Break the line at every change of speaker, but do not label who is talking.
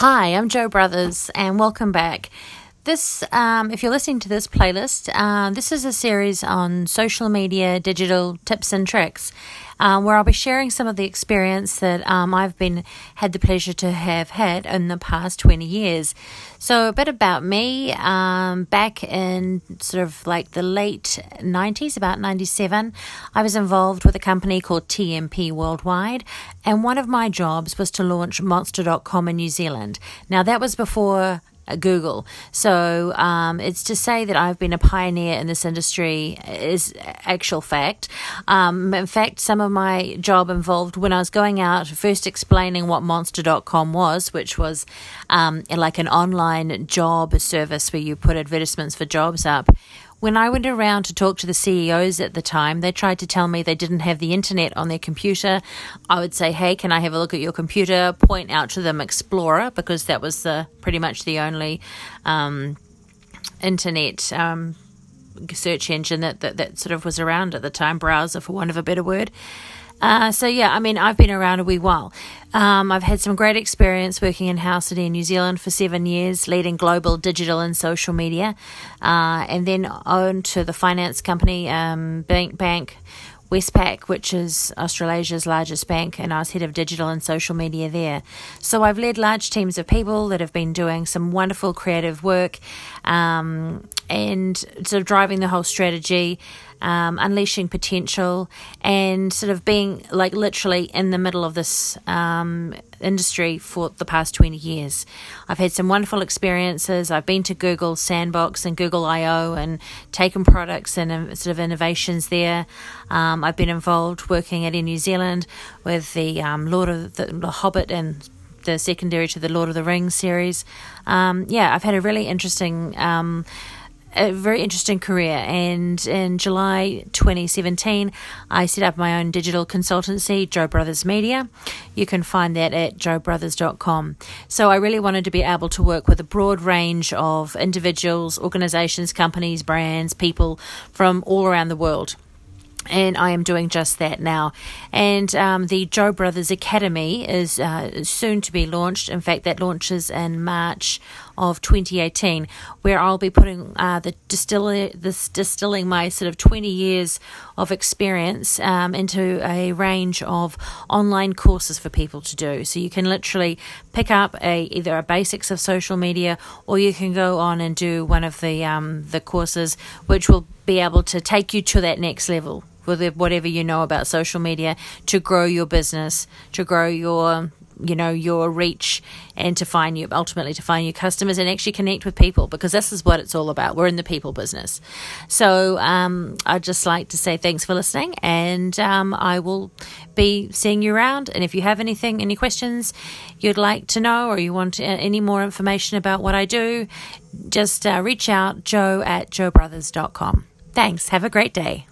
Hi, I'm Joe Brothers, and welcome back. This, um, if you're listening to this playlist, uh, this is a series on social media, digital tips and tricks, um, where I'll be sharing some of the experience that um, I've been had the pleasure to have had in the past 20 years. So, a bit about me. Um, back in sort of like the late 90s, about 97, I was involved with a company called TMP Worldwide, and one of my jobs was to launch Monster.com in New Zealand. Now, that was before Google. So um, it's to say that I've been a pioneer in this industry is actual fact. Um, in fact, some of my job involved when I was going out first explaining what Monster.com was, which was um, like an online job service where you put advertisements for jobs up when I went around to talk to the CEOs at the time, they tried to tell me they didn't have the internet on their computer. I would say, "Hey, can I have a look at your computer?" Point out to them Explorer because that was the pretty much the only um, internet um, search engine that, that that sort of was around at the time, browser for want of a better word. Uh, so yeah, I mean, I've been around a wee while. Um, I've had some great experience working in house in New Zealand for seven years, leading global digital and social media, uh, and then owned to the finance company um, Bank Bank. Westpac, which is Australasia's largest bank, and I was head of digital and social media there. So I've led large teams of people that have been doing some wonderful creative work um, and sort of driving the whole strategy um, unleashing potential, and sort of being like literally in the middle of this um, industry for the past 20 years. I've had some wonderful experiences. I've been to Google Sandbox and Google I/O and taken products and um, sort of innovations there. Um, I've been involved working at Air New Zealand with the um, Lord of the, the Hobbit and the secondary to the Lord of the Rings series. Um, yeah, I've had a really interesting um, a very interesting career. And in July 2017, I set up my own digital consultancy, Joe Brothers Media. You can find that at joebrothers.com. So I really wanted to be able to work with a broad range of individuals, organizations, companies, brands, people from all around the world and I am doing just that now. And um, the Joe Brothers Academy is uh, soon to be launched. In fact, that launches in March of 2018, where I'll be putting uh, the distilling, this distilling my sort of 20 years of experience um, into a range of online courses for people to do. So you can literally pick up a either a basics of social media, or you can go on and do one of the um, the courses, which will be able to take you to that next level with whatever you know about social media to grow your business, to grow your you know your reach and to find you ultimately to find your customers and actually connect with people because this is what it's all about. We're in the people business. So um, i'd just like to say thanks for listening and um, i will be seeing you around. And if you have anything any questions you'd like to know or you want any more information about what i do just uh, reach out joe at joebrothers.com thanks. Have a great day